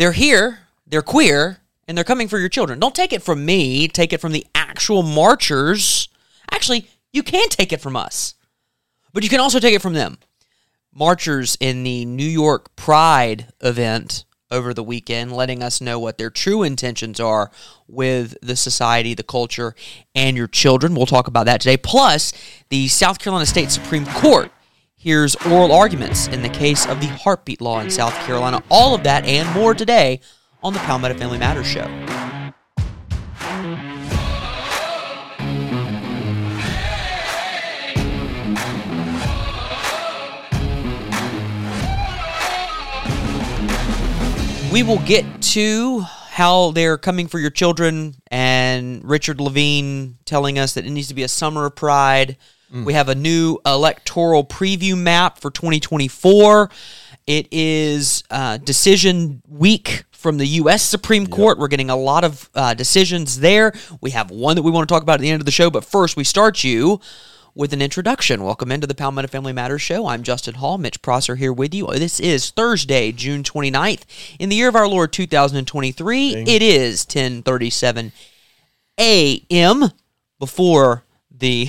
they're here, they're queer, and they're coming for your children. Don't take it from me, take it from the actual marchers. Actually, you can take it from us, but you can also take it from them. Marchers in the New York Pride event over the weekend, letting us know what their true intentions are with the society, the culture, and your children. We'll talk about that today. Plus, the South Carolina State Supreme Court hears oral arguments in the case of the heartbeat law in South Carolina. All of that and more today on the Palmetto Family Matters Show. We will get to how they're coming for your children and Richard Levine telling us that it needs to be a summer of pride. We have a new electoral preview map for 2024. It is uh, decision week from the U.S. Supreme Court. We're getting a lot of uh, decisions there. We have one that we want to talk about at the end of the show, but first we start you with an introduction. Welcome into the Palmetto Family Matters Show. I'm Justin Hall, Mitch Prosser here with you. This is Thursday, June 29th. In the year of our Lord 2023, it is 1037 a.m. before the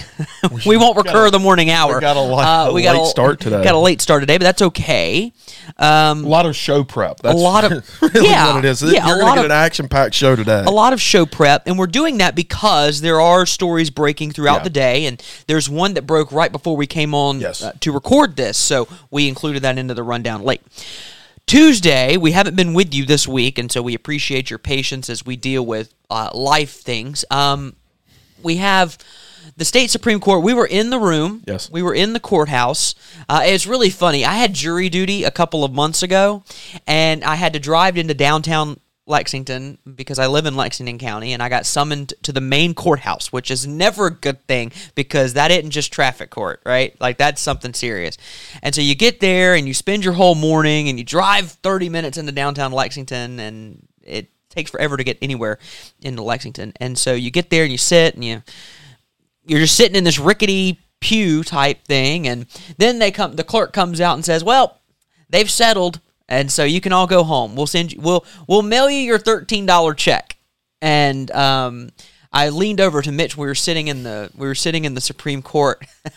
we won't recur the morning hour. we got a li- a late start today. Got a late start today, but that's okay. Um, A lot of show prep. That's A lot of- really yeah, what it is. yeah, a You're lot going to of- get an action-packed show today. a lot of show prep, and we're doing that because there are stories breaking throughout Yeah. the day, and there's one that broke right before we came on Yes. uh, to record this, so we included that into the rundown late. Tuesday, we haven't been with you this week, and so we appreciate your patience as we deal with uh, life things. Um, we have the state supreme court. We were in the room. Yes. we were in the courthouse. Uh, it's really funny. I had jury duty a couple of months ago, and I had to drive into downtown Lexington because I live in Lexington County, and I got summoned to the main courthouse, which is never a good thing because that isn't just traffic court, right? Like that's something serious. And so you get there and you spend your whole morning and you drive 30 minutes into downtown Lexington, and it takes forever to get anywhere into Lexington. And so you get there and you sit and you you're just sitting in this rickety pew type thing, and then they come. The clerk comes out and says, "Well, they've settled, and so you can all go home. We'll send you. We'll we'll mail you your thirteen dollar check." And um, I leaned over to Mitch. We were sitting in the we were sitting in the Supreme Court.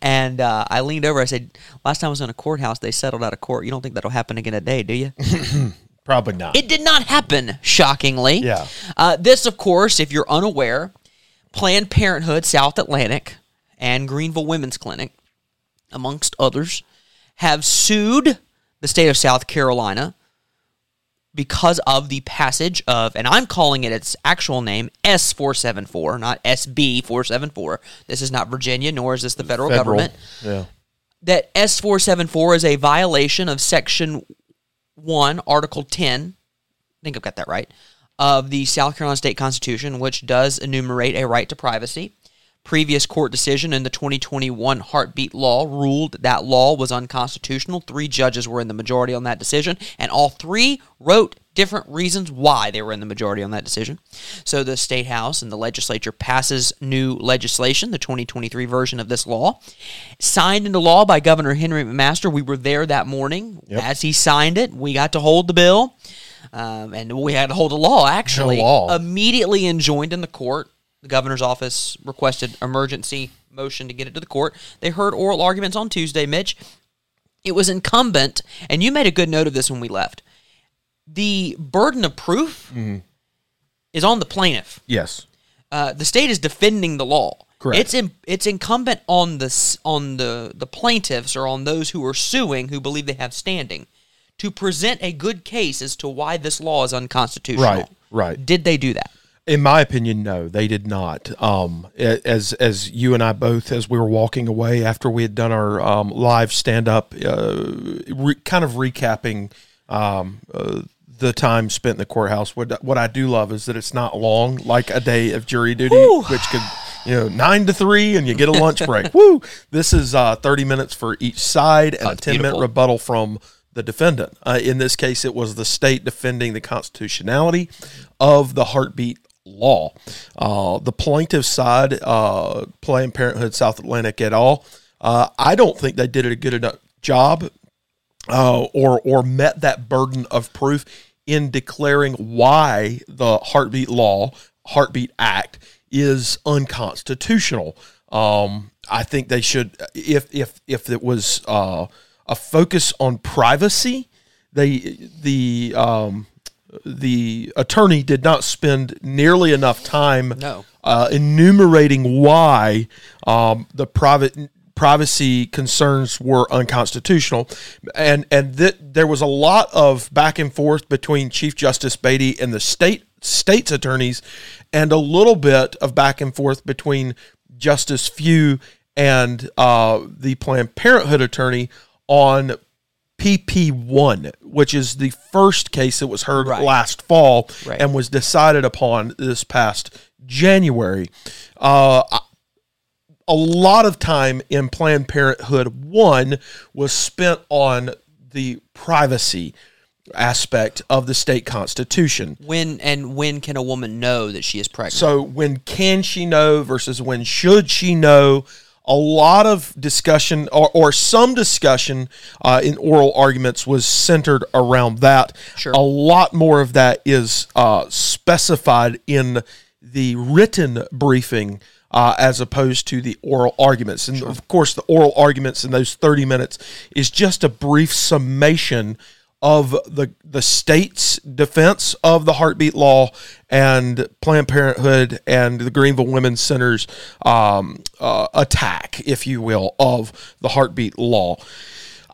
And uh, I leaned over. I said, "Last time I was in a courthouse, they settled out of court. You don't think that'll happen again today, do you?" Probably not. It did not happen, shockingly. Yeah. Uh, this, of course, if you're unaware, Planned Parenthood South Atlantic and Greenville Women's Clinic, amongst others, have sued the state of South Carolina because of the passage of, and I'm calling it its actual name, S474, not SB474. This is not Virginia, nor is this the federal, Federal. government Yeah. that S474 is a violation of Section 1, Article 10, I think I've got that right, of the South Carolina State Constitution, which does enumerate a right to privacy. Previous court decision in the 2021 heartbeat law ruled that, law was unconstitutional. Three judges were in the majority on that decision, and all three wrote different reasons why they were in the majority on that decision. So the state house and the legislature passes new legislation, the 2023 version of this law, signed into law by Governor Henry McMaster. We were there that morning Yep. as he signed it. We got to hold the bill, um, and we had to hold the law. Actually, law. immediately enjoined in the court. The governor's office requested emergency motion to get it to the court. They heard oral arguments on Tuesday, Mitch. It was incumbent, and you made a good note of this when we left. The burden of proof Mm-hmm. is on the plaintiff. Yes. Uh, the state is defending the law. Correct. It's in, it's incumbent on the on the the plaintiffs or on those who are suing who believe they have standing to present a good case as to why this law is unconstitutional. Right, right. Did they do that? In my opinion, no, they did not. Um, as as you and I both, as we were walking away after we had done our um, live stand up, uh, re- kind of recapping um, uh, the time spent in the courthouse. What what I do love is that it's not long, like a day of jury duty, which could you know nine to three, and you get a lunch break. Woo! This is uh, thirty minutes for each side and a That's ten minute rebuttal from the defendant. Uh, in this case, it was the state defending the constitutionality of the heartbeat law. Uh, the plaintiff side, uh, Planned Parenthood South Atlantic et al., uh, I don't think they did a good enough job uh, or or met that burden of proof in declaring why the heartbeat law, heartbeat act, is unconstitutional. Um, I think they should, if if if it was uh, a focus on privacy, they the um, the attorney did not spend nearly enough time No. uh, enumerating why um, the private privacy concerns were unconstitutional, and and that there was a lot of back and forth between Chief Justice Beatty and the state state's attorneys, and a little bit of back and forth between Justice Few and uh, the Planned Parenthood attorney on PP1, which is the first case that was heard Right. last fall Right. and was decided upon this past January. Uh, a lot of time in Planned Parenthood 1 was spent on the privacy aspect of the state constitution. When and when can a woman know that she is pregnant? So when can she know versus when should she know? A lot of discussion or, or some discussion uh, in oral arguments was centered around that. Sure. A lot more of that is uh, specified in the written briefing uh, as opposed to the oral arguments. And of course, the oral arguments in those 30 minutes is just a brief summation of the the state's defense of the heartbeat law and Planned Parenthood and the Greenville Women's Center's um, uh, attack, if you will, of the heartbeat law.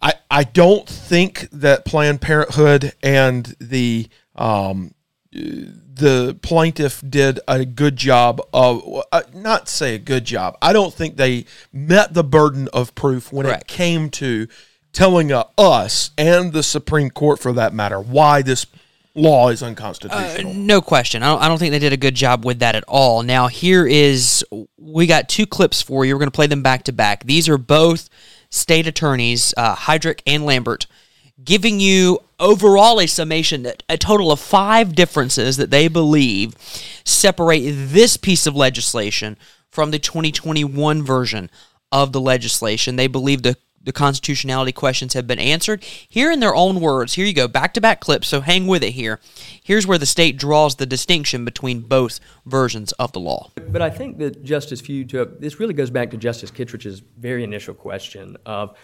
I I don't think that Planned Parenthood and the um, the plaintiff did a good job of uh, not say a good job. I don't think they met the burden of proof when Correct. it came to telling uh, us and the Supreme Court, for that matter, why this law is unconstitutional. No question. I don't, I don't think they did a good job with that at all. Now, here is we got two clips for you. We're going to play them back to back. These are both state attorneys, uh, Hydrick and Lambert, giving you overall a summation, that a total of five differences that they believe separate this piece of legislation from the 2021 version of the legislation. They believe the the constitutionality questions have been answered. Here in their own words, here you go, back to back clips, so hang with it here. Here's where the state draws the distinction between both versions of the law. But I think that Justice Few took this really goes back to Justice Kittredge's very initial question of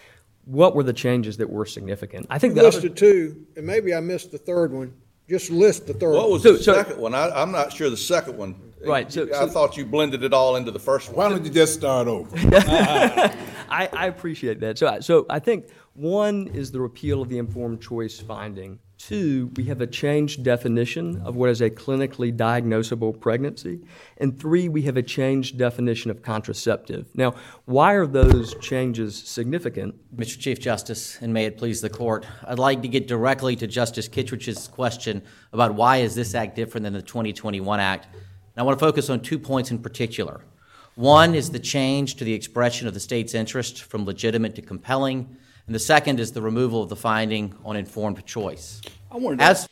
what were the changes that were significant. I think the other, two, and maybe I missed the third one. Just list the third What was So- the so- second one? I, I'm not sure the second one. Right, so- I so- thought you blended it all into the first one. Why don't you just start over? I, I appreciate that. So, I- so I think one is the repeal of the informed choice finding. Two, we have a changed definition of what is a clinically diagnosable pregnancy. And three, we have a changed definition of contraceptive. Now, why are those changes significant? Mr. Chief Justice, and may it please the court, I'd like to get directly to Justice Kittredge's question about why is this act different than the 2021 Act. And I want to focus on two points in particular. One is the change to the expression of the state's interest from legitimate to compelling, and the second is the removal of the finding on informed choice. I wanted As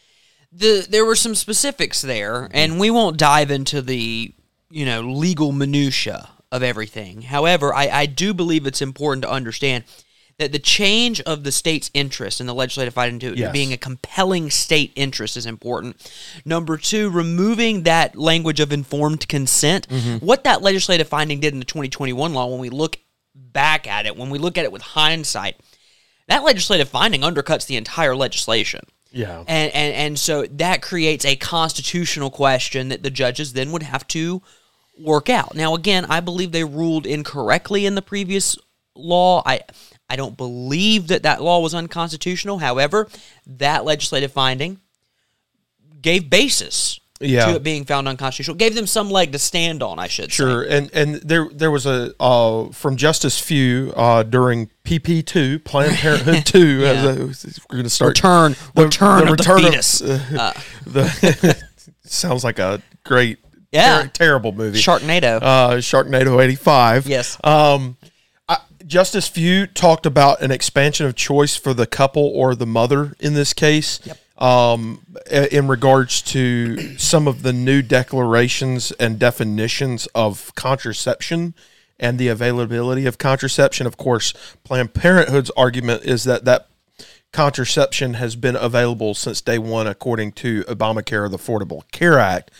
the there were some specifics there, and we won't dive into the you know legal minutia of everything. However, I, I do believe it's important to understand that the change of the state's interest in the legislative fighting to, to Yes. being a compelling state interest is important. Number two, removing that language of informed consent. Mm-hmm. What that legislative finding did in the 2021 law, when we look back at it, when we look at it with hindsight, that legislative finding undercuts the entire legislation. Yeah. And, and and so that creates a constitutional question that the judges then would have to work out. Now again, I believe they ruled incorrectly in the previous law. I I don't believe that that law was unconstitutional. However, that legislative finding gave basis Yeah. to it being found unconstitutional. Gave them some leg to stand on, I should say. Sure, and and there there was a uh, from Justice Few uh, during PP two Planned Parenthood two. as a, we're going to start Return- return of the fetus. uh, the sounds like a great Yeah. ter- terrible movie. Sharknado. uh, Sharknado eighty five. Yes. Um, Justice Few talked about an expansion of choice for the couple or the mother in this case. Yep. Um, in regards to some of the new declarations and definitions of contraception and the availability of contraception, of course, Planned Parenthood's argument is that that contraception has been available since day one, according to Obamacare, the Affordable Care Act.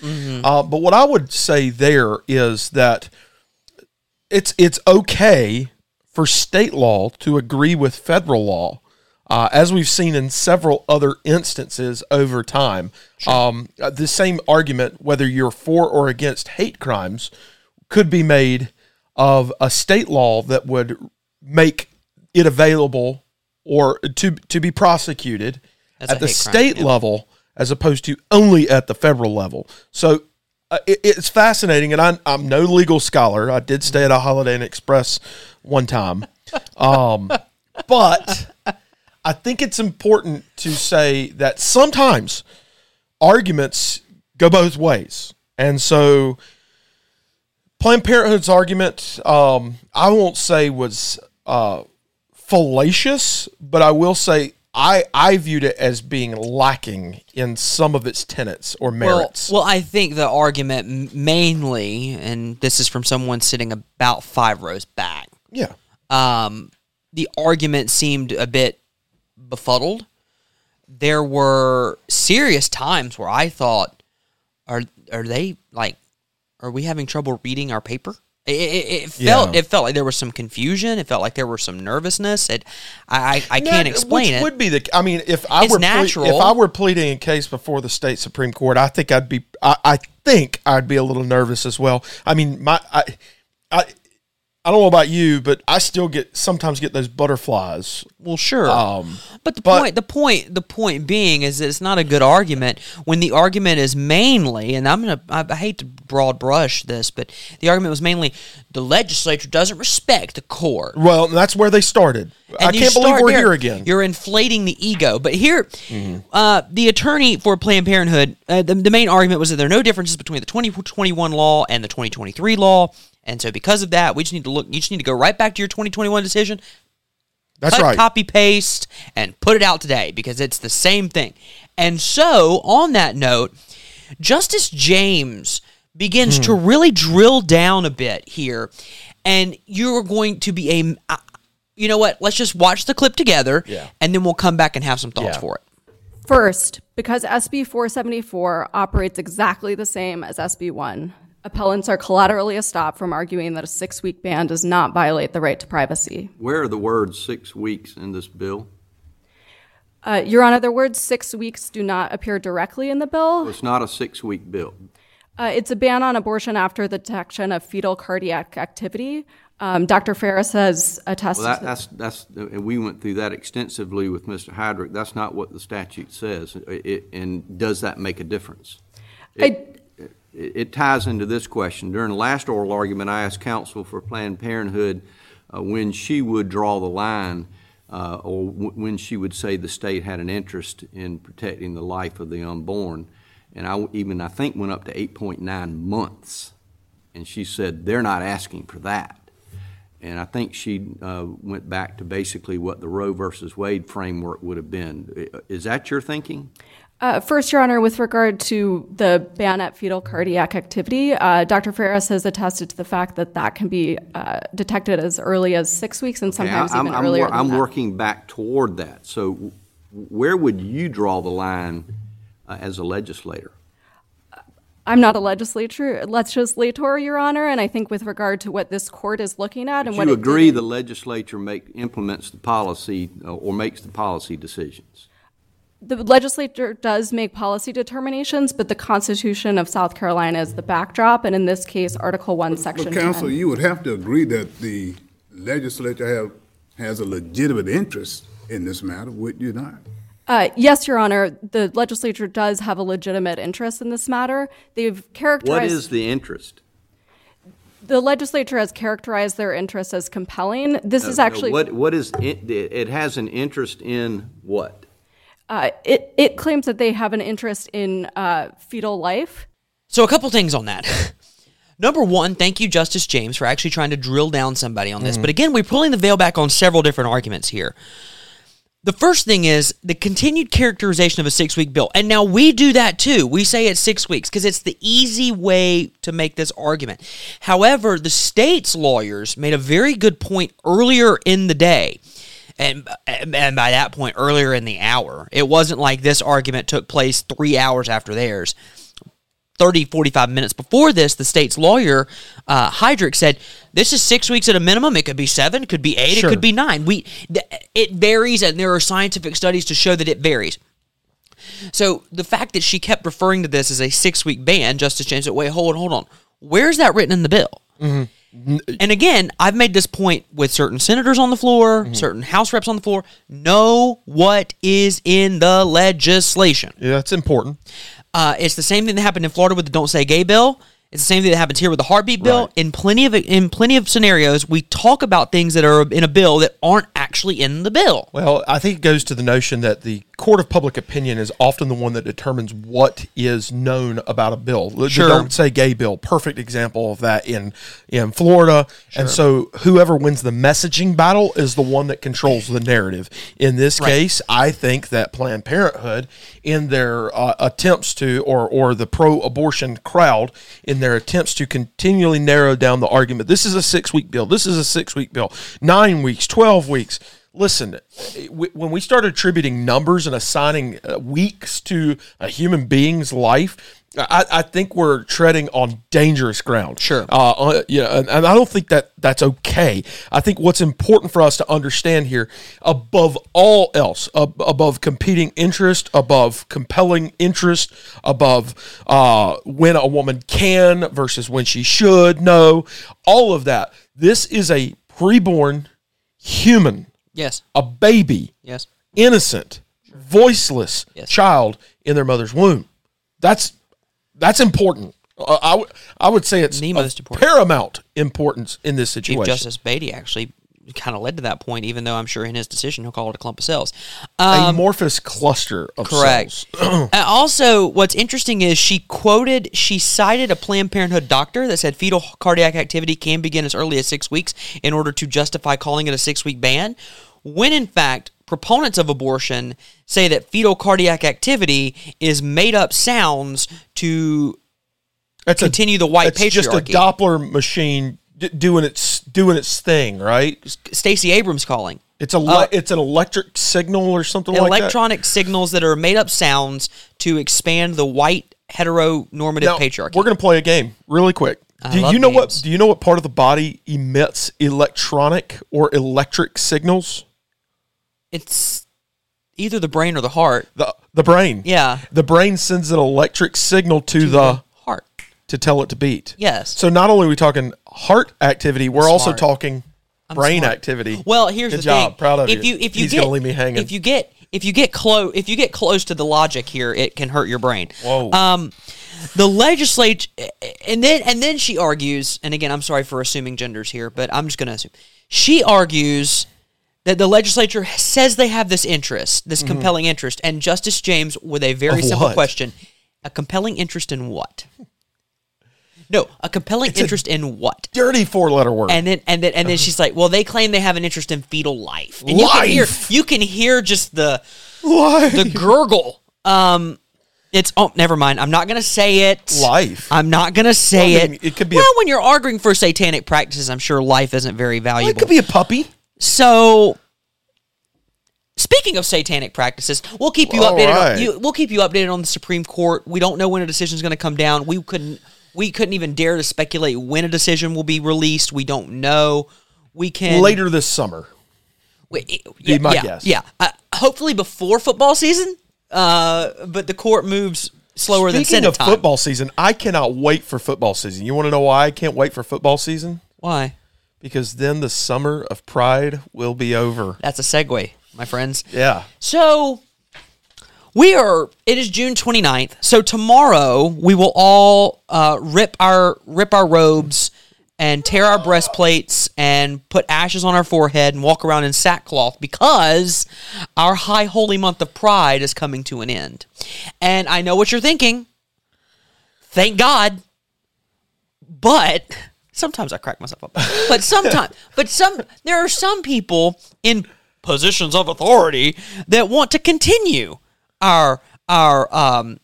Uh, but what I would say there is that it's it's okay for state law to agree with federal law, uh, as we've seen in several other instances over time. Um, uh, the same argument, whether you're for or against hate crimes, could be made of a state law that would make it available or to to be prosecuted As at the hate crime, state yeah. level as opposed to only at the federal level. So uh, it, it's fascinating, and I'm, I'm no legal scholar. I did stay at a Holiday Inn Express one time, um, but I think it's important to say that sometimes arguments go both ways, and so Planned Parenthood's argument, um, I won't say was uh, fallacious, but I will say I I viewed it as being lacking in some of its tenets or merits. Well, well, I think the argument mainly, and this is from someone sitting about five rows back. yeah, Um, the argument seemed a bit befuddled. There were serious times where I thought, "Are are they like? Are we having trouble reading our paper?" It, it, it felt Yeah. it felt like there was some confusion. It felt like there was some nervousness. It I I, I can't That- explain which it. Would be the. I mean, if I It's were ple- natural. if I were pleading a case before the state supreme court, I think I'd be. I, I think I'd be a little nervous as well. I mean, my I, I, I don't know about you, but I still get sometimes get those butterflies. Well, sure. Um, but the but- point, the point, the point being is that it's not a good argument when the argument is mainly, and I'm gonna, I, I hate to broad brush this, but the argument was mainly the legislature doesn't respect the court. Well, that's where they started. I And you can't believe we're there. here again. You're inflating the ego. But here, Mm-hmm. uh, the attorney for Planned Parenthood, uh, the, the main argument was that there are no differences between the 2021 law and the 2023 law. And so, because of that, we just need to look. You just need to go right back to your 2021 decision, That's cut, right. copy, paste, and put it out today because it's the same thing. And so, on that note, Justice James begins to Hmm. really drill down a bit here, and you're going to be a. uh, You know what? Let's just watch the clip together, Yeah. and then we'll come back and have some thoughts Yeah. for it. First, because SB 474 operates exactly the same as SB 1, appellants are collaterally estopped from arguing that a six week ban does not violate the right to privacy. Where are the words six weeks in this bill? Uh, Your Honor, the words six weeks do not appear directly in the bill. It's not a six-week bill. Uh, it's a ban on abortion after the detection of fetal cardiac activity. Um, Dr. Ferris has attested Well, that, that's, that's, and we went through that extensively with Mr. Hydrick. That's not what the statute says. It- it- and does that make a difference? I- It, ties into this question. During the last oral argument, I asked counsel for Planned Parenthood uh, when she would draw the line uh, or w- when she would say the state had an interest in protecting the life of the unborn. And I even, I think, went up to 8.9 months. And she said, they're not asking for that. And I think she uh, went back to basically what the Roe versus Wade framework would have been. Is that your thinking? Uh, first, Your Honor, with regard to the ban at fetal cardiac activity, uh, Dr. Ferris has attested to the fact that that can be uh, detected as early as six weeks and Okay, sometimes I'm- even I'm earlier I'm working back toward that. So where would you draw the line uh, as a legislator? I'm not a legislature legislator, Your Honor, and I think with regard to what this court is looking at and Do what you agree did- the legislature make, implements the policy uh, or makes the policy decisions? The legislature does make policy determinations, but the Constitution of South Carolina is the backdrop, and in this case, Article One, Section But counsel, 10. you would have to agree that the legislature have, has a legitimate interest in this matter, would you not? Uh, yes, Your Honor, the legislature does have a legitimate interest in this matter. They've characterized What is the interest? the legislature has characterized their interest as compelling. This is Uh, actually What, what is, it it has an interest in what? Uh, it. It claims that they have an interest in uh, fetal life. So, a couple things on that. Number one, thank you, Justice James, for actually trying to drill down somebody on this. But again, we're pulling the veil back on several different arguments here. The first thing is the continued characterization of a six week bill. And now we do that too. We say it's six weeks because it's the easy way to make this argument. However, the state's lawyers made a very good point earlier in the day. And, and by that point, earlier in the hour, it wasn't like this argument took place three hours after theirs. 30, 45 minutes before this, the state's lawyer, uh, Hydrick, said, This is six weeks at a minimum. It could be seven, it could be eight, Sure. it could be nine. We, th- it varies, and there are scientific studies to show that it varies. So the fact that she kept referring to this as a six week ban, Justice James said, Wait, hold on, hold on. Where's that written in the bill? And again, I've made this point with certain senators on the floor, certain House reps on the floor. Know what is in the legislation. Yeah, that's important. Uh, it's the same thing that happened in Florida with the "Don't Say Gay" bill. It's the same thing that happens here with the heartbeat bill. Right. In plenty of in plenty of scenarios, we talk about things that are in a bill that aren't actually in the bill. Well, I think it goes to the notion that the court of public opinion is often the one that determines what is known about a bill. Sure. Don't say gay bill. Perfect example of that in in Florida. Sure. And so whoever wins the messaging battle is the one that controls the narrative. In this Right. case, I think that Planned Parenthood, in their uh, attempts to, or or the pro-abortion crowd, in their attempts to continually narrow down the argument, this is a six-week bill. This is a six-week bill. Nine weeks, twelve weeks. Listen, when we start attributing numbers and assigning uh, weeks to a human being's life, I, I think we're treading on dangerous ground. Sure. Uh, uh, yeah, and, and I don't think that that's okay. I think what's important for us to understand here, above all else, ab- above competing interest, above compelling interest, above uh, when a woman can versus when she should know, all of that. This is a preborn human, Yes. a baby, Yes. innocent, voiceless Yes. child in their mother's womb. That's that's important. Uh, I would I would say it's The most important. paramount importance in this Chief situation. Justice Beatty actually kind of led to that point, even though I'm sure in his decision he'll call it a clump of cells. Um, Amorphous cluster of Correct. cells. Uh, also, what's interesting is she quoted, she cited a Planned Parenthood doctor that said fetal cardiac activity can begin as early as six weeks in order to justify calling it a six week ban, when in fact, proponents of abortion say that fetal cardiac activity is made up sounds to That's a- continue the white It's just a. Doppler machine d- doing its doing its thing, right? Stacey Abrams calling. It's a le- uh, it's an electric signal or something like that. Electronic signals that are made up sounds to expand the white heteronormative Now, patriarchy. We're going to play a game really quick. I Do you know what? Do you know what part of the body emits electronic or electric signals? it's either the brain or the heart. The the brain. Yeah. The brain sends an electric signal to, the, heart. to tell it to beat. Yes. So not only are we talking heart activity, we're also Smart. talking brain smart. activity. Well, here's Good the job. thing. Proud of if you. If you He's get gonna leave me hanging. if you get if you get close if you get close to the logic here, it can hurt your brain. Whoa. Um, the legislature, and then and then she argues, and again, I'm sorry for assuming genders here, but I'm just going to assume she argues that the legislature says they have this interest, this compelling interest, and Justice James with a very Mm-hmm. Of simple what? question: a compelling interest in what? No, a compelling a- interest in what? Dirty four letter word. And then and then and then she's like, "Well, they claim they have an interest in fetal life." And you can hear Life! you can hear just the Life. the gurgle. Um, it's oh, never mind. I'm not gonna say it. Life. I'm not gonna say Well, I mean, it. it could be well a- when you're arguing for satanic practices. I'm sure life isn't very valuable. it could be a puppy. So, speaking of satanic practices, we'll keep you All updated. right. On, you, we'll keep you updated on the Supreme Court. We don't know when a decision is going to come down. We couldn't. We couldn't even dare to speculate when a decision will be released. We don't know. We can Later this summer. Wait, yeah, my yeah, guess. Yeah, uh, hopefully before football season. Uh, but the court moves slower than Speaking Senate of time. football season, I cannot wait for football season. You want to know why I can't wait for football season? Why? Because then the summer of pride will be over. That's a segue, my friends. Yeah. So we are. It is June 29th. So tomorrow we will all uh, rip our rip our robes and tear our breastplates and put ashes on our forehead and walk around in sackcloth because our high holy month of pride is coming to an end. And I know what you're thinking. Thank God. But sometimes I crack myself up. But sometimes, but some there are some people in positions of authority that want to continue our our um,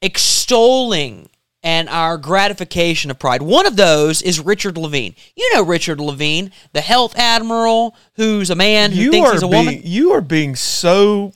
extolling and our gratification of pride. One of those is Richard Levine. You know Richard Levine, the health admiral who's a man who You thinks are he's a being woman. you are being so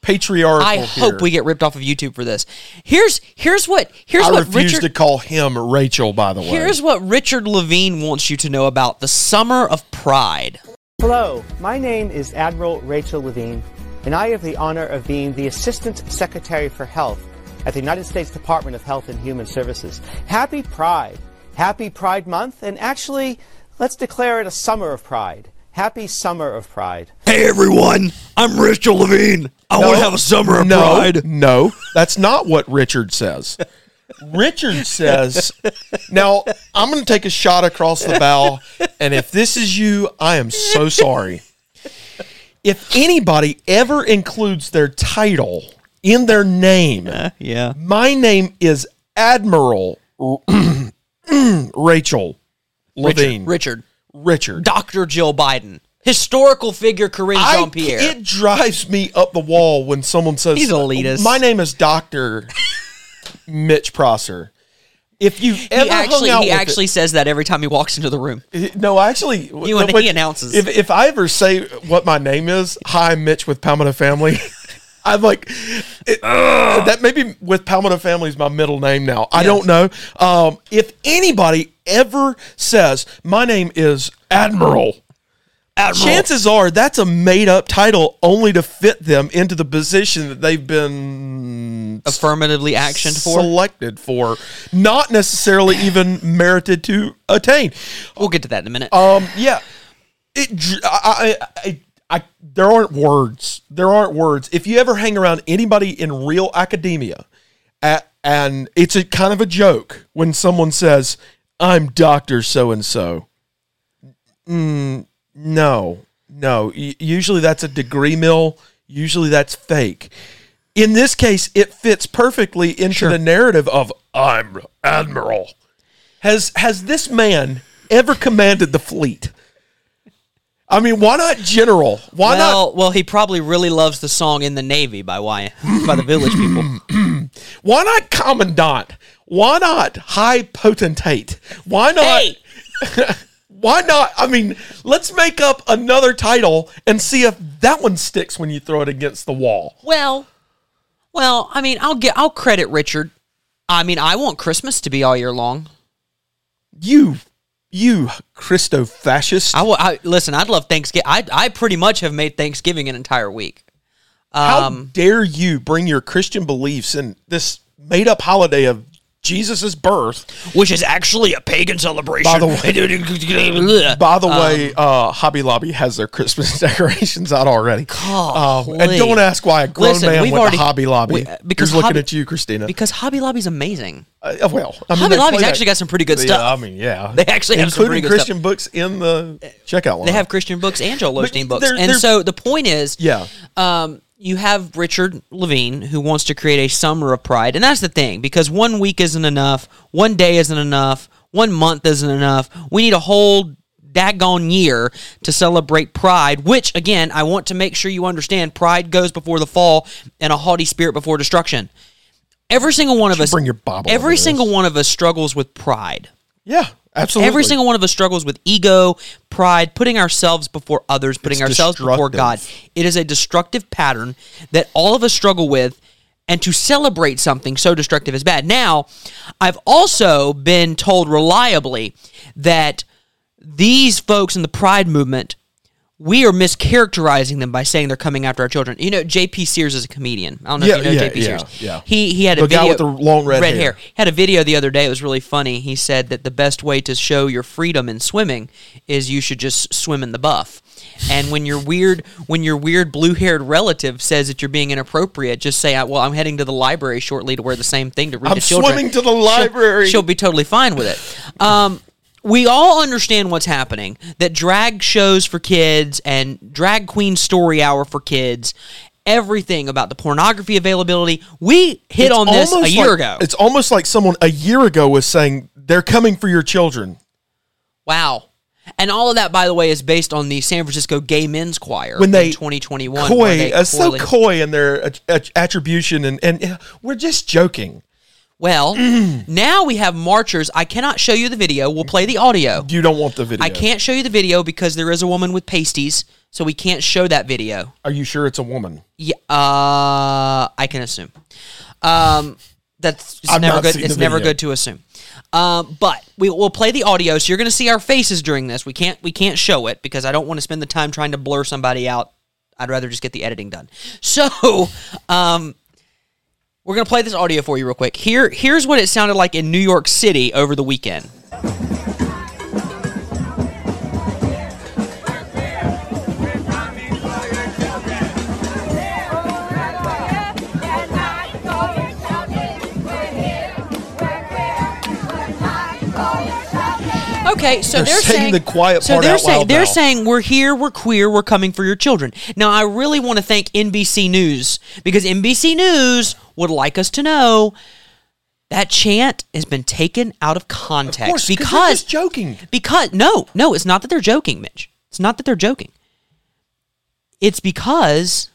patriarchal. I here. hope we get ripped off of YouTube for this. Here's here's what here's I what refuse Richard to call him Rachel. By the way, here's what Richard Levine wants you to know about the summer of pride. Hello, my name is Admiral Rachel Levine, and I have the honor of being the Assistant Secretary for Health at the United States Department of Health and Human Services. Happy Pride. Happy Pride Month, and actually, let's declare it a summer of pride. Happy Summer of Pride. Hey everyone, I'm Richard Levine. I want to have a summer of no, pride. No, that's not what Richard says. Richard says, now I'm going to take a shot across the bow, and if this is you, I am so sorry. If anybody ever includes their title in their name, uh, Yeah. my name is Admiral Rachel Levine. Richard, Richard. Dr. Jill Biden, historical figure Karine Jean Pierre. It drives me up the wall when someone says, He's elitist. My name is Doctor Mitch Prosser." If you ever he actually hung out he with actually says that every time he walks into the room. no, actually, You and he announces. If if I ever say what my name is, hi, I'm Mitch with Palmetto Family. I'm like, it, that maybe with Palmetto Family is my middle name now. I don't know. Um, if anybody ever says my name is Admiral, chances are that's a made up title only to fit them into the position that they've been Affirmatively actioned for. selected for, not necessarily even merited to attain. We'll get to that in a minute. Um, yeah, it. I, I, I, I, there aren't words. There aren't words. If you ever hang around anybody in real academia, at, and it's a kind of a joke when someone says, "I'm Doctor So and So." No, no. Usually that's a degree mill. Usually that's fake. In this case, it fits perfectly into the narrative of "I'm Admiral." Has has this man ever commanded the fleet? I mean, why not general? Why not? well, well, he probably really loves the song "In the Navy" by Y by the Village People. Why not commandant? Why not high potentate? Why not? Hey! Why not? I mean, let's make up another title and see if that one sticks when you throw it against the wall. Well, well, I mean, I'll get I'll credit Richard. I mean, I want Christmas to be all year long. You, you Christo fascist. I, wa- I listen. I'd love Thanksgiving. I I pretty much have made Thanksgiving an entire week. How Um, dare you bring your Christian beliefs in this made up holiday of Jesus' birth? which is actually a pagan celebration. By the way- By the Um, way, uh, Hobby Lobby has their Christmas decorations out already. Um, and don't ask why a grown Listen, man went already- to Hobby Lobby. we- because Who's looking Hobby- at you, Christina. because Hobby Lobby's amazing. Uh, well, I mean, Hobby Lobby's actually got some pretty good yeah, stuff. I mean, yeah, They actually have some including pretty good stuff. Including Christian stuff. books in the checkout line. They have Christian books and Joel Osteen books, they're- and they're- so the point is, Yeah. um, you have Richard Levine who wants to create a summer of pride, and that's the thing because one week isn't enough, one day isn't enough, one month isn't enough. We need a whole daggone year to celebrate pride. Which again, I want to make sure you understand: pride goes before the fall, and a haughty spirit before destruction. Every single one of us, bring your over Every this. single one of us struggles with pride. yeah, absolutely. Every single one of us struggles with ego, pride, putting ourselves before others, putting It's ourselves before God. It is a destructive pattern that all of us struggle with. And to celebrate something so destructive is bad. Now, I've also been told reliably that these folks in the pride movement, we are mischaracterizing them by saying they're coming after our children. You know, J.P. Sears is a comedian. I don't know Yeah, if you know yeah, J.P. yeah, Sears. yeah. He he had a The guy video with the long red hair. hair. He had a video the other day. It was really funny. He said that the best way to show your freedom in swimming is you should just swim in the buff. And when your weird when your weird blue-haired relative says that you're being inappropriate, just say, "Well, I'm heading to the library shortly to wear the same thing to read I'm to children." swimming to the She'll- library. She'll, be totally fine with it. Um, we all understand what's happening. That drag shows for kids and drag queen story hour for kids. Everything about the pornography availability. We hit It's on this a year like- ago. It's almost like someone a year ago was saying they're coming for your children. Wow. And all of that, by the way, is based on the San Francisco Gay Men's Choir When they in 2021. coy, they uh, so coy in their at- at- attribution, and and uh, we're just joking. Well, now we have marchers. I cannot show you the video. We'll play the audio. You don't want the video. I can't show you the video because there is a woman with pasties, so we can't show that video. Are you sure it's a woman? Yeah, uh, I can assume. Um, that's it's I've never not good. seen It's the never video. good to assume. Um, but we will play the audio, so you're going to see our faces during this. We can't we can't show it because I don't want to spend the time trying to blur somebody out. I'd rather just get the editing done. So, um, we're going to play this audio for you real quick. Here, here's what it sounded like in New York City over the weekend. Okay, so They're they're, saying saying the quiet so part they're saying they're now. saying we're here, we're queer, we're coming for your children. Now, I really want to thank NBC News because NBC News would like us to know that chant has been taken out of context Of course, because joking. because no, no, it's not that they're joking, Mitch. It's not that they're joking. It's because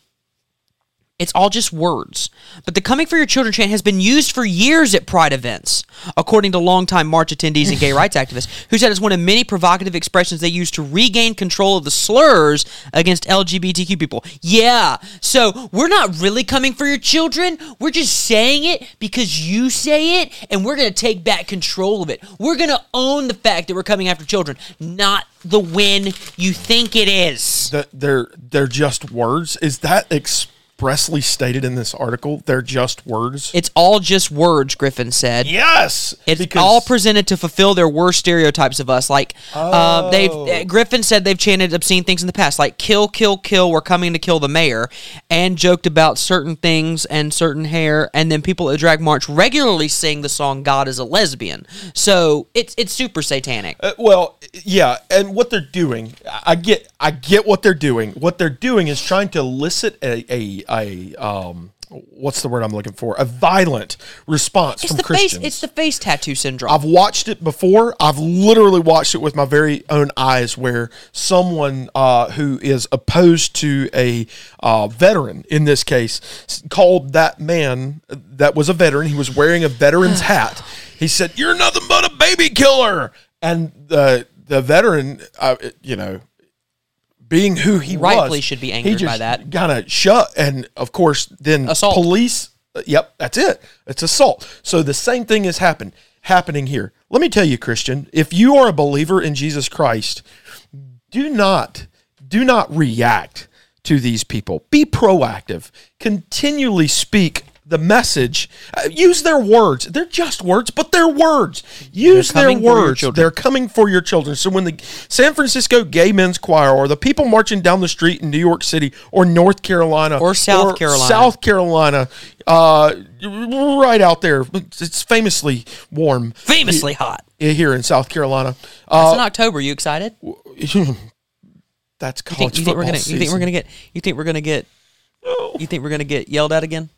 it's all just words. But the Coming for Your Children chant has been used for years at Pride events, according to longtime march attendees and gay rights activists, who said it's one of many provocative expressions they use to regain control of the slurs against LGBTQ people. Yeah, so we're not really coming for your children. We're just saying it because you say it, and we're going to take back control of it. We're going to own the fact that we're coming after children, not the win you think it is. That they're they're just words. Is that expressly stated in this article? They're just words. It's all just words, Griffin said. yes, It's because- all presented to fulfill their worst stereotypes of us. Like uh, they've uh, Griffin said they've chanted obscene things in the past, like "kill, kill, kill." We're coming to kill the mayor, and joked about certain things and certain hair. And then people at Drag March regularly sing the song "God is a lesbian." So it's it's super satanic. Uh, well, yeah, and what they're doing, I get, I get what they're doing. What they're doing is trying to elicit a, a, a um, what's the word I'm looking for? A violent response It's from the Christians. face. It's the face tattoo syndrome. I've watched it before. I've literally watched it with my very own eyes, where someone uh, who is opposed to a uh, veteran, in this case, called that man that was a veteran. He was wearing a veteran's hat. He said, "You're nothing but a baby killer," and the the veteran, uh, you know. Being who he Rightfully was, should be he angered by that. Kind of shut, and of course, then Assault. police. uh, Yep, that's it. It's assault. So the same thing is happen happening here. Let me tell you, Christian, if you are a believer in Jesus Christ, do not do not react to these people. Be proactive. Continually speak the message. Uh, use their words. They're just words, but they're words. Use They're their coming for your words. They're coming for your children. So when the San Francisco Gay Men's Choir or the people marching down the street in New York City or North Carolina Or South Carolina. South Carolina, uh, right out there, it's famously warm. Famously hot. here in South Carolina. It's Uh, in October. You excited? that's You think, college you think we're football gonna? You think we're gonna get? You think we're gonna get? You think we're gonna get yelled at again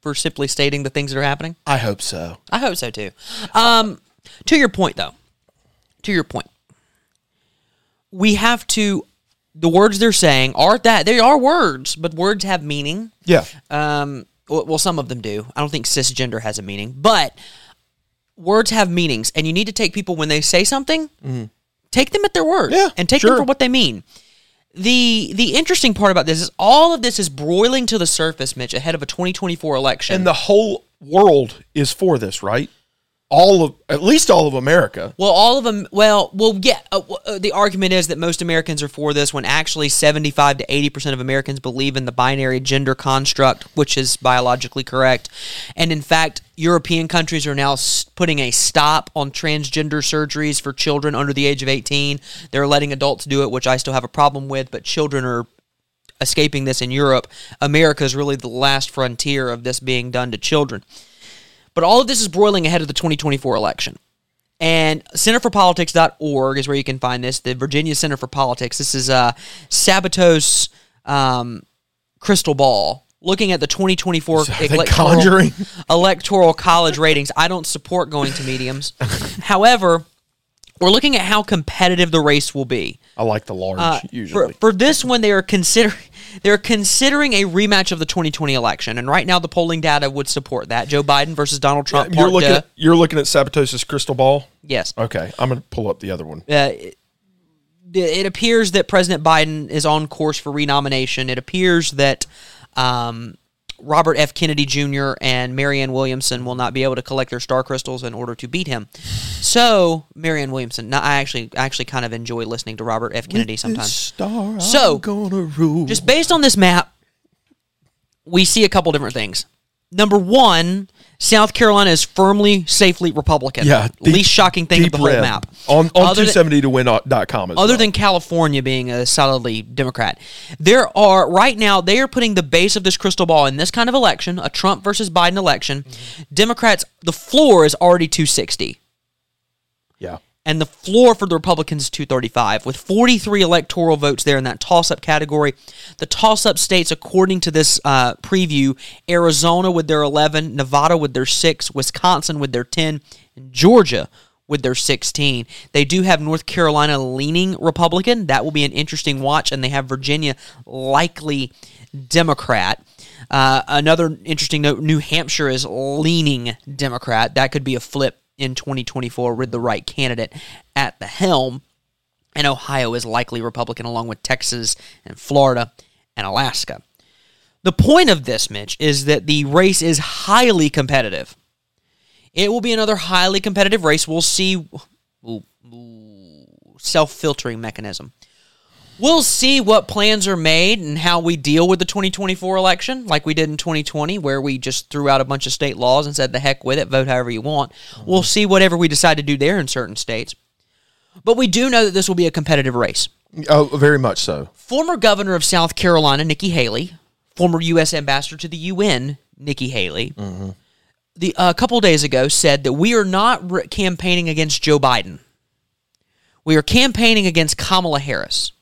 for simply stating the things that are happening? I hope so. I hope so too. Um, to your point, though. To your point, we have to. The words they're saying aren't that they are words, but words have meaning. Yeah. Um, well, some of them do. I don't think cisgender has a meaning, but words have meanings, and you need to take people when they say something, take them at their word, Mm-hmm. Yeah, and take sure. them for what they mean. The the interesting part about this is all of this is broiling to the surface, Mitch, ahead of a 2024 election. And the whole world is for this, right? All of, at least all of America. Well, all of them. Well, well, yeah. Uh, uh, the argument is that most Americans are for this, when actually seventy-five to eighty percent of Americans believe in the binary gender construct, which is biologically correct. And in fact, European countries are now putting a stop on transgender surgeries for children under the age of eighteen. They're letting adults do it, which I still have a problem with, but children are escaping this in Europe. America is really the last frontier of this being done to children. But all of this is broiling ahead of the 2024 election. And centerforpolitics.org is where you can find this. The Virginia Center for Politics. This is uh, Sabato's um, crystal ball looking at the 2024 Are they electoral, electoral college ratings. I don't support going to mediums. However, we're looking at how competitive the race will be. I like the large Uh, usually. For, for this one, they are considering They're considering a rematch of the 2020 election, and right now the polling data would support that. Joe Biden versus Donald Trump. You're looking at you're looking at crystal ball. yes. Okay, I'm gonna pull up the other one. Uh, it, it appears that President Biden is on course for renomination. It appears that um, Robert F. Kennedy Jr. and Marianne Williamson will not be able to collect their star crystals in order to beat him. So, Marianne Williamson. Now, I actually, I actually kind of enjoy listening to Robert F. Kennedy sometimes. Star, So, I'm gonna rule. Just based on this map, we see a couple different things. Number one, South Carolina is firmly, safely Republican. yeah, deep- least shocking thing of the whole map. on on 270 to win.com. Uh, as other well. than California being a solidly Democrat, there are right now they are putting the base of this crystal ball in this kind of election, a Trump versus Biden election. Mm-hmm. Democrats, the floor is already 260, yeah, and the floor for the Republicans is 235, with 43 electoral votes there in that toss-up category. The toss-up states, according to this uh, preview, Arizona with their 11, Nevada with their six, Wisconsin with their 10, and Georgia with their 16. They do have North Carolina leaning Republican. That will be an interesting watch. And they have Virginia likely Democrat. Uh, another interesting note New Hampshire is leaning Democrat. That could be a flip in 2024 with the right candidate at the helm. And Ohio is likely Republican, along with Texas and Florida and Alaska. The point of this, Mitch, is that the race is highly competitive. It will be another highly competitive race. We'll see self filtering mechanism. We'll see what plans are made and how we deal with the 2024 election, like we did in 2020, where we just threw out a bunch of state laws and said, the heck with it, vote however you want. We'll see whatever we decide to do there in certain states. But we do know that this will be a competitive race. oh, very much so. Former governor of South Carolina, Nikki Haley, former U.S. ambassador to the UN, Nikki Haley, the a couple days ago said that we are not re- campaigning against Joe Biden. We are campaigning against Kamala Harris.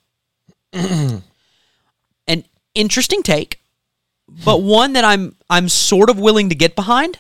An interesting take, but one that I'm I'm sort of willing to get behind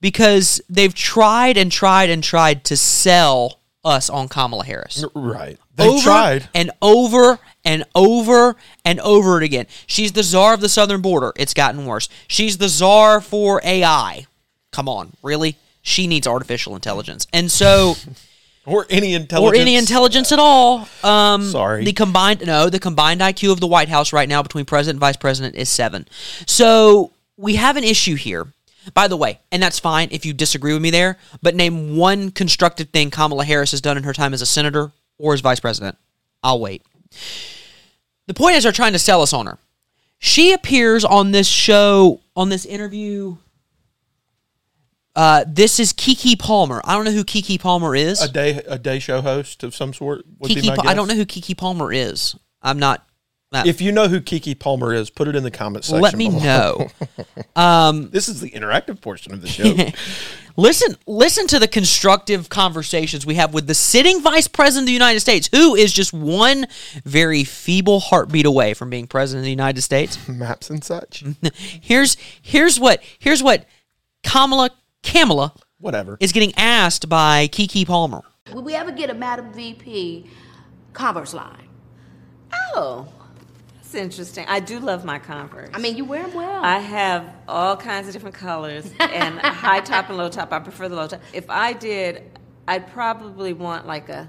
because they've tried and tried and tried to sell us on Kamala Harris Right, they over tried. and over and over and over it again. She's the czar of the southern border. It's gotten worse. She's the czar for AI. Come on, really? She needs artificial intelligence, and so Or any intelligence. or any intelligence at all. Um, Sorry. The combined no, the combined IQ of the White House right now between president and vice president is seven. So we have an issue here. By the way, and that's fine if you disagree with me there. But name one constructive thing Kamala Harris has done in her time as a senator or as vice president. I'll wait. The point is, they're trying to sell us on her. She appears on this show, on this interview. Uh, this is Keke Palmer. I don't know who Keke Palmer is. A day a day show host of some sort. Keke, my Pa- I don't know who Keke Palmer is. I'm not. uh, If you know who Keke Palmer is, put it in the comment section. let me below. know. this is the interactive portion of the show. listen, listen to the constructive conversations we have with the sitting vice president of the United States, who is just one very feeble heartbeat away from being president of the United States. Maps and such. here's here's what here's what Kamala Kamala Whatever. is getting asked by Keke Palmer. Will we ever get a Madam VP Converse line? Oh, that's interesting. I do love my Converse. I mean, you wear them well. I have all kinds of different colors and high top and low top. I prefer the low top. If I did, I'd probably want like a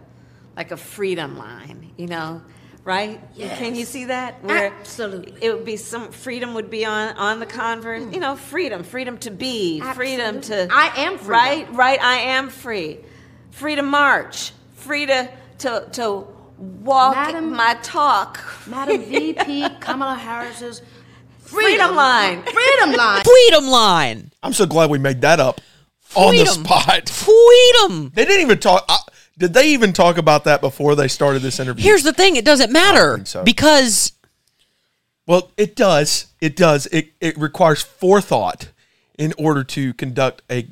like a freedom line, you know, right? Can you see that? Absolutely. It would be some freedom would be on on the Converse. You know, freedom, freedom to be, freedom to I am free. Right, right. I am free. Free to march. Free to to to walk Madam- my talk. Madam VP Kamala Harris's Freedom line. Freedom line. Freedom line. I'm so glad we made that up on the Freedom. spot. Freedom. They didn't even talk. Uh, did they even talk about that before they started this interview? Here's the thing: it doesn't matter so. because well, it does. It does. It it requires forethought in order to conduct a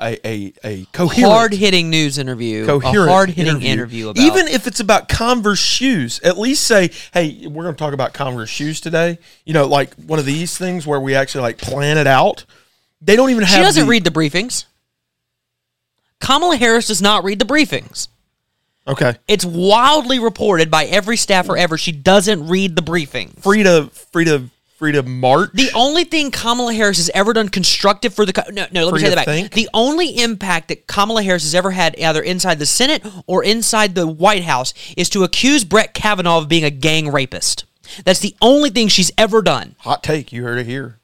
a a, a coherent hard hitting news interview, coherent hard hitting interview, about even if it's about Converse shoes. At least say, "Hey, we're going to talk about Converse shoes today." You know, like one of these things where we actually like plan it out. They don't even have. she doesn't the- read the briefings. Kamala Harris does not read the briefings. Okay. It's wildly reported by every staffer ever. She doesn't read the briefing. Frida, Frida, Frida March. The only thing Kamala Harris has ever done constructive for the co- no no let me say that back. Think? The only impact that Kamala Harris has ever had either inside the Senate or inside the White House is to accuse Brett Kavanaugh of being a gang rapist. That's the only thing she's ever done. Hot take. You heard it here.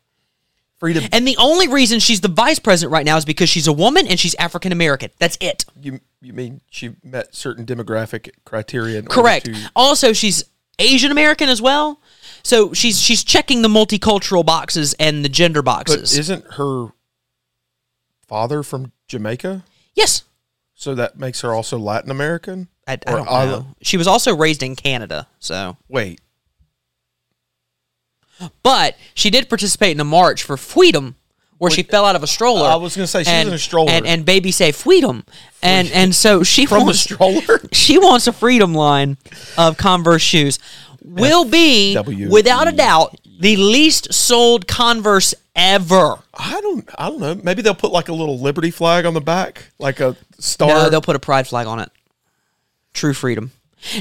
And the only reason she's the vice president right now is because she's a woman and she's African American. That's it. You you mean she met certain demographic criteria? Correct. to- Also, she's Asian American as well. So she's she's checking the multicultural boxes and the gender boxes. but isn't her father from Jamaica? yes. So that makes her also Latin American. I, I don't island- know. She was also raised in Canada, so Wait, but she did participate in a march for freedom where she fell out of a stroller. I was gonna say, she was and, in a stroller. and, and baby say freedom, and and so she from wants stroller. she wants a freedom line of Converse shoes. Will be without a doubt the least sold Converse ever. I don't. I don't know. Maybe they'll put like a little Liberty flag on the back, like a star. No, they'll put a pride flag on it. True freedom.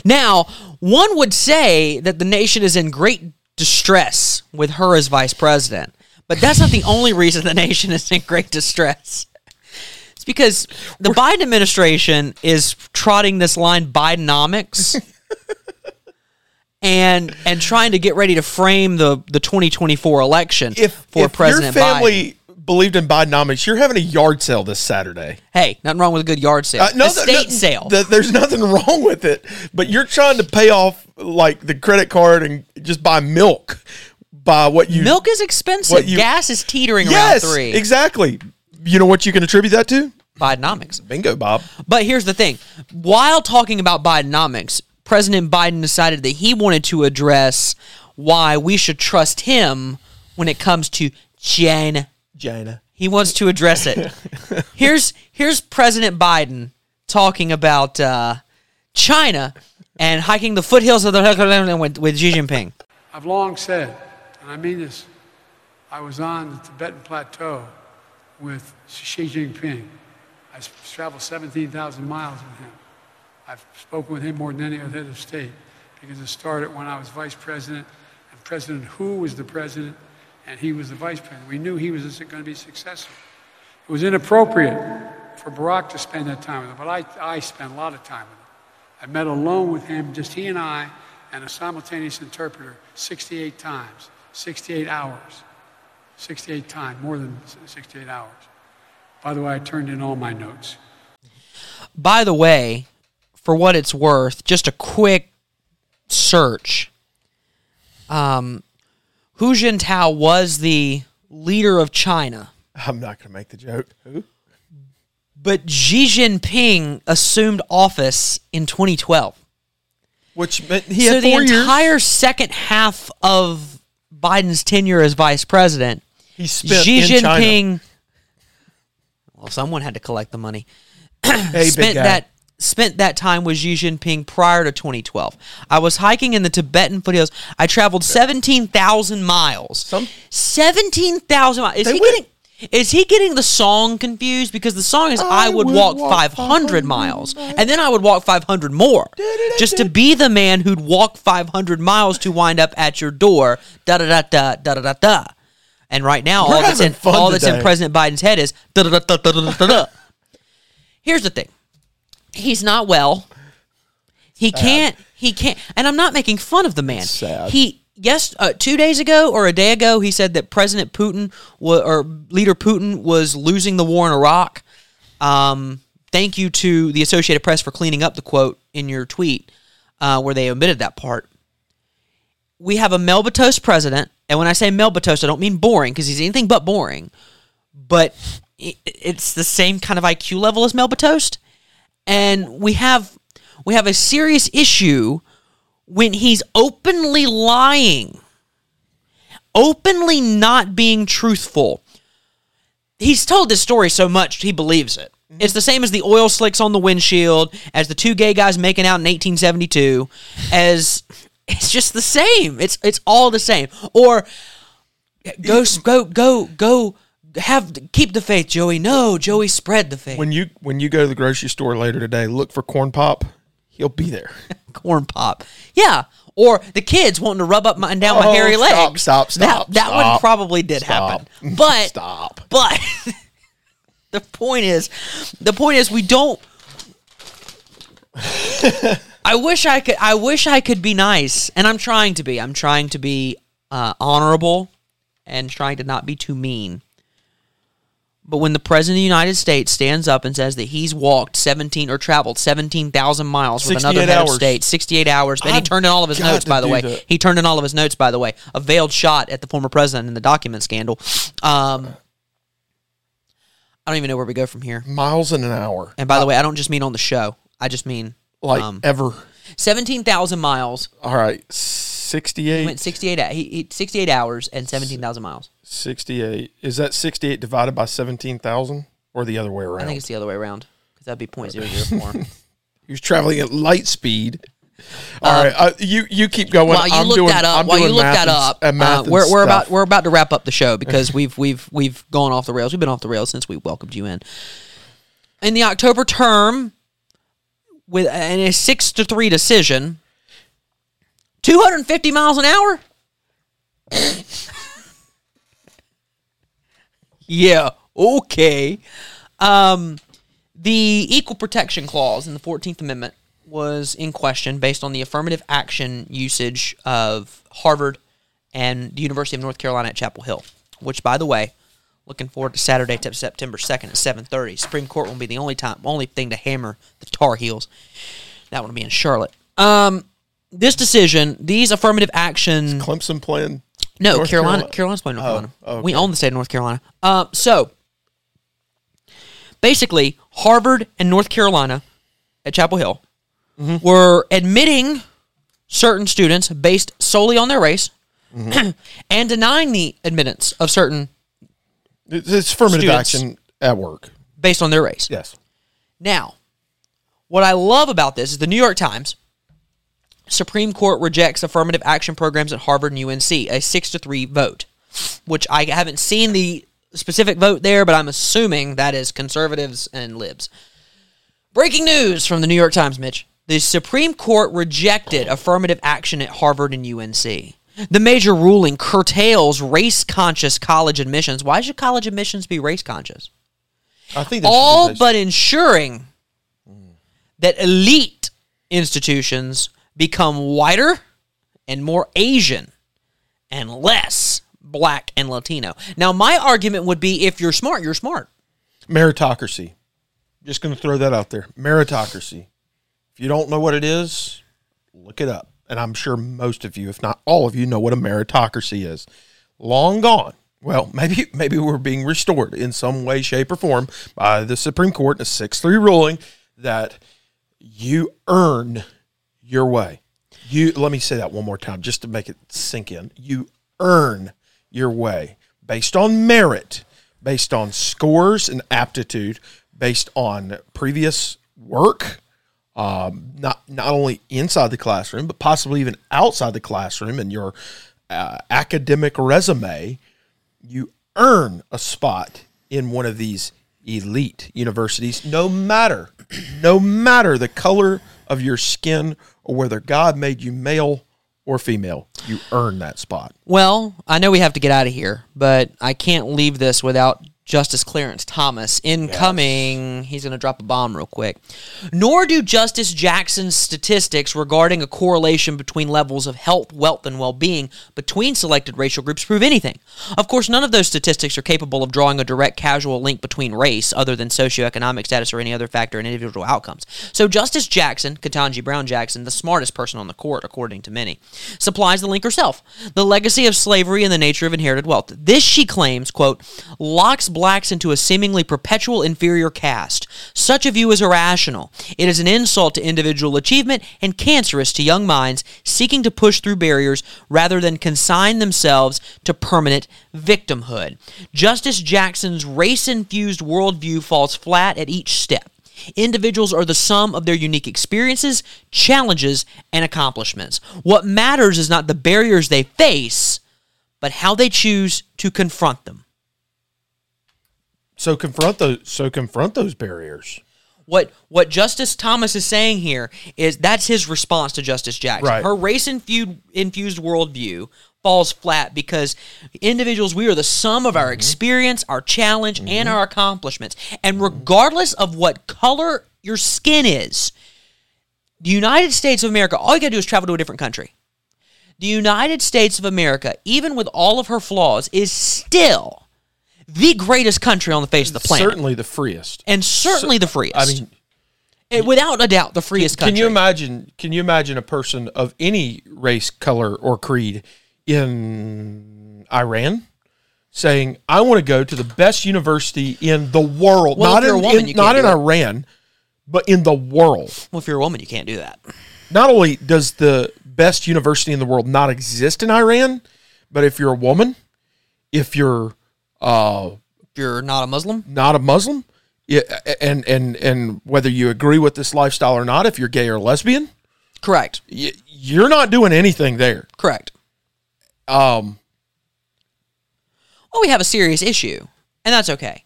Now, one would say that the nation is in great distress with her as vice president, but that's not the only reason the nation is in great distress. It's because the Biden administration is trotting this line Bidenomics and and trying to get ready to frame the the 2024 election if for if President your Biden. Believed in Bidenomics, you're having a yard sale this Saturday. Hey, nothing wrong with a good yard sale. Uh, no, Estate th- no, sale. th- there's nothing wrong with it, but you're trying to pay off like the credit card and just buy milk. By what you Milk is expensive. you- Gas is teetering yes, around three. exactly. You know what you can attribute that to? Bidenomics. Bingo, Bob. But here's the thing: while talking about Bidenomics, President Biden decided that he wanted to address why we should trust him when it comes to China. China. He wants to address it. here's here's President Biden talking about uh, China and hiking the foothills of the with, with Xi Jinping. I've long said, and I mean this, I was on the Tibetan Plateau with Xi Jinping. I s- traveled 17,000 miles with him. I've spoken with him more than any other head of state because it started when I was vice president and President Hu was the president and he was the vice president. We knew he was going to be successful. It was inappropriate for Barack to spend that time with him, but I, I spent a lot of time with him. I met alone with him, just he and I, and a simultaneous interpreter 68 times, 68 hours. 68 times, more than 68 hours. By the way, I turned in all my notes. By the way, for what it's worth, just a quick search. Um, Hu Jintao was the leader of China, I'm not going to make the joke. Who? but Xi Jinping assumed office in 2012. Which meant he so had the four years. entire second half of Biden's tenure as vice president, He spent Xi in China. Jinping. Well, someone had to collect the money. Hey, spent that spent that time with Xi Jinping prior to 2012. I was hiking in the Tibetan foothills. I traveled 17,000 miles. Some 17,000 miles. Is he getting is he getting the song confused because the song is I, I would, walk, walk 500, 500 miles, miles and then I would walk 500 more just to be the man who'd walk 500 miles to wind up at your door da da da da da da da. da. And right now all that's in all that's in President Biden's head is da da da da da da da. Here's the thing. He's not well. He can't. He can't. And I'm not making fun of the man. sad. He yes, uh, two days ago or a day ago, he said that President Putin wa- or leader Putin was losing the war in Iraq. Um, thank you to the Associated Press for cleaning up the quote in your tweet uh, where they omitted that part. We have a Melba toast president, and when I say Melba toast, I don't mean boring because he's anything but boring, but it's the same kind of IQ level as Melba toast and we have we have a serious issue when he's openly lying openly not being truthful. He's told this story so much he believes it. Mm-hmm. It's the same as the oil slicks on the windshield as the two gay guys making out in 1872 as it's just the same. It's it's all the same. Or go go go go have keep the faith joey no joey spread the faith when you when you go to the grocery store later today, look for corn pop. He'll be there. corn pop. Yeah. Or the kids wanting to rub up my, and down my Oh, hairy stop, legs. stop, stop, That, that one probably did stop. happen. But Stop. But the point is, the point is, we don't. I wish I could. I wish I could be nice, and I'm trying to be. I'm trying to be uh, honorable, and trying to not be too mean. But when the president of the United States stands up and says that he's walked 17 or traveled 17,000 miles with another 68 head of state, 68 hours, then he I've turned in all of his notes, by the way. that. He turned in all of his notes, by the way. A veiled shot at the former president in the document scandal. Um, I don't even know where we go from here. Miles in an hour. And by the way, I don't just mean on the show. I just mean Like um, ever. 17,000 miles. All right. He 68. went 68, he, he, 68 hours and 17,000 miles. 68. Is that 68 divided by 17,000 or the other way around? I think it's the other way around because that'd be .004. he was traveling at light speed. All right, uh, you you keep going. While you I'm look doing, that up, I'm while you look that up, math uh, we're we're about we're about to wrap up the show because we've we've we've gone off the rails. We've been off the rails since we welcomed you in. In the October term, with in a six to three decision, two hundred and fifty miles an hour. yeah. Okay. Um, the equal protection clause in the Fourteenth Amendment was in question based on the affirmative action usage of Harvard and the University of North Carolina at Chapel Hill. Which, by the way, looking forward to Saturday, t- September second at seven thirty. Supreme Court will be the only time, only thing to hammer the Tar Heels. That one will be in Charlotte. Um, this decision, these affirmative action. Clemson playing. No, North Carolina. Carolina? Carolina's playing North Oh, Carolina. okay. We own the state of North Carolina. Uh, so, basically, Harvard and North Carolina at Chapel Hill Mm-hmm. were admitting certain students based solely on their race Mm-hmm. and denying the admittance of certain it's affirmative action at work. based on their race. Yes. Now, what I love about this is the New York Times Supreme Court rejects affirmative action programs at Harvard and UNC, a 6 to 3 vote, which I haven't seen the specific vote there, but I'm assuming that is conservatives and libs. Breaking news from the New York Times, Mitch. The Supreme Court rejected affirmative action at Harvard and UNC. The major ruling curtails race conscious college admissions. Why should college admissions be race conscious? I think all but ensuring that elite institutions become whiter and more Asian and less black and Latino. Now, my argument would be if you're smart, you're smart. meritocracy. Just going to throw that out there. Meritocracy. If you don't know what it is, look it up. And I'm sure most of you, if not all of you, know what a meritocracy is. Long gone. Well, maybe maybe we're being restored in some way, shape, or form by the Supreme Court in a six three ruling that you earn your way. You let me say that one more time just to make it sink in. You earn your way based on merit, based on scores and aptitude, based on previous work, um, not not only inside the classroom but possibly even outside the classroom and your uh, academic resume. You earn a spot in one of these elite universities, no matter no matter the color of your skin or whether God made you male or female. You earn that spot. Well, I know we have to get out of here, but I can't leave this without Justice Clarence Thomas incoming. He's going to drop a bomb real quick. Nor do Justice Jackson's statistics regarding a correlation between levels of health, wealth, and well being between selected racial groups prove anything. Of course, none of those statistics are capable of drawing a direct causal link between race, other than socioeconomic status or any other factor in individual outcomes. So, Justice Jackson, Ketanji Brown Jackson, the smartest person on the court, according to many, supplies the link herself. The legacy of slavery and the nature of inherited wealth. This, she claims, quote, locks blacks into a seemingly perpetual inferior caste. Such a view is irrational. It is an insult to individual achievement and cancerous to young minds seeking to push through barriers rather than consign themselves to permanent victimhood. Justice Jackson's race infused worldview falls flat at each step. Individuals are the sum of their unique experiences, challenges, and accomplishments. What matters is not the barriers they face, but how they choose to confront them. So confront those. So confront those barriers. What what Justice Thomas is saying here is that's his response to Justice Jackson. Right. Her race infused infused worldview falls flat because individuals we are the sum of our mm-hmm. experience, our challenge, and mm-hmm. our accomplishments. And regardless of what color your skin is, the United States of America, all you gotta do is travel to a different country. The United States of America, even with all of her flaws, is still the greatest country on the face of the planet. Certainly the freest. And certainly the freest. I mean, Eh, without a doubt, the freest Can country. you imagine? Can you imagine a person of any race, color, or creed in Iran saying, "I want to go to the best university in the world, Well, not if you're in, a woman, in- not in it. Iran, but in the world." well, if you're a woman, you can't do that. Not only does the best university in the world not exist in Iran, but if you're a woman, if you're uh, If you're not a Muslim, not a Muslim, yeah, and and and whether you agree with this lifestyle or not, if you're gay or lesbian, correct. y- you're not doing anything there. Correct. Um, Well, we have a serious issue, and that's okay.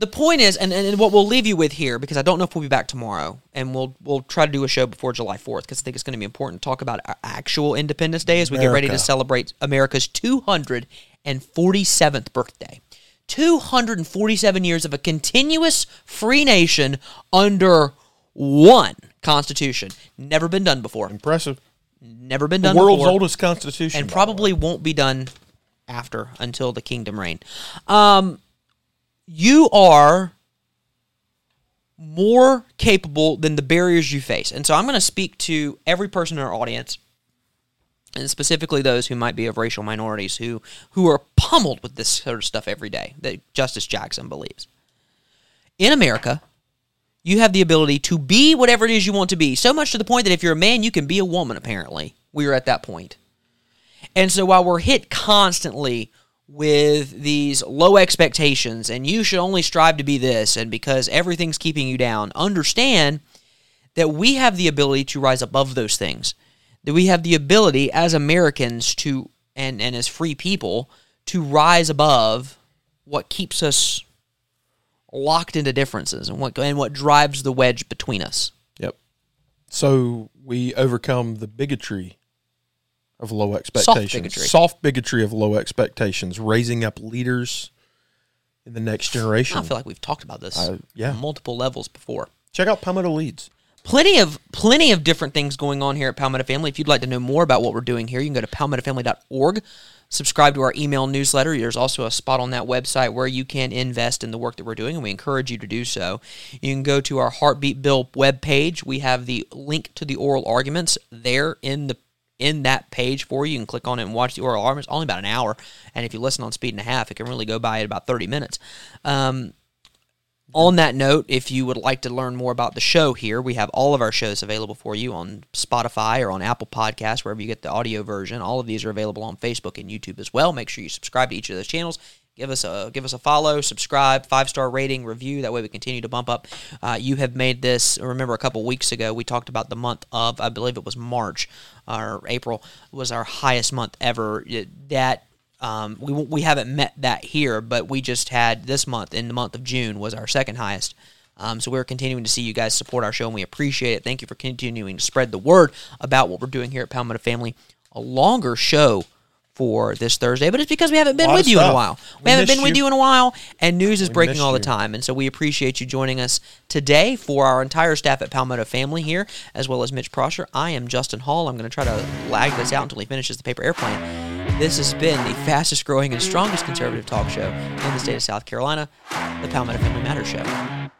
The point is, and, and what we'll leave you with here, because I don't know if we'll be back tomorrow, and we'll we'll try to do a show before July Fourth, because I think it's going to be important to talk about our actual Independence Day as we get ready to celebrate America's 247th birthday. 247 years of a continuous free nation under one constitution. Never been done before. Impressive. Never been The done world's before. oldest constitution, And probably won't be done after until the kingdom reign. Um, you are more capable than the barriers you face. And so I'm going to speak to every person in our audience and specifically those who might be of racial minorities who who are pummeled with this sort of stuff every day that Justice Jackson believes. In America, you have the ability to be whatever it is you want to be. So much to the point that if you're a man, you can be a woman, apparently. We are at that point. And so while we're hit constantly with these low expectations and you should only strive to be this and because everything's keeping you down, understand that we have the ability to rise above those things. That we have the ability as Americans to and, and as free people to rise above what keeps us locked into differences and what and what drives the wedge between us. Yep. So we overcome the bigotry of low expectations. bigotry. Soft bigotry of low expectations, raising up leaders in the next generation. I feel like we've talked about this Uh, yeah. multiple levels before. Check out Palmetto Leads. Plenty of plenty of different things going on here at Palmetto Family. If you'd like to know more about what we're doing here, you can go to palmettofamily.org. Subscribe to our email newsletter. There's also a spot on that website where you can invest in the work that we're doing, and we encourage you to do so. You can go to our Heartbeat Bill webpage. We have the link to the oral arguments there in the in that page for you. You can click on it and watch the oral arguments. Only about an hour, and if you listen on speed and a half, it can really go by in about 30 minutes. Um, on that note, if you would like to learn more about the show here, we have all of our shows available for you on Spotify or on Apple Podcasts, wherever you get the audio version. All of these are available on Facebook and YouTube as well. Make sure you subscribe to each of those channels. Give us a give us a follow, subscribe, five star rating, review. That way we continue to bump up. Uh, you have made this. Remember, a couple weeks ago we talked about the month of I believe it was March or April was our highest month ever. That um, we we haven't met that here, but we just had this month in the month of June was our second highest. Um, so we're continuing to see you guys support our show, and we appreciate it. Thank you for continuing to spread the word about what we're doing here at Palmetto Family. A longer show for this Thursday, but it's because we haven't been with you in a while. We, We haven't been with you. you in a while, and news is We breaking all the time. And so we appreciate you joining us today for our entire staff at Palmetto Family here, as well as Mitch Prosher. I am Justin Hall. I'm going to try to lag this out until he finishes the paper airplane. This has been the fastest growing and strongest conservative talk show in the state of South Carolina, the Palmetto Family Matters Show.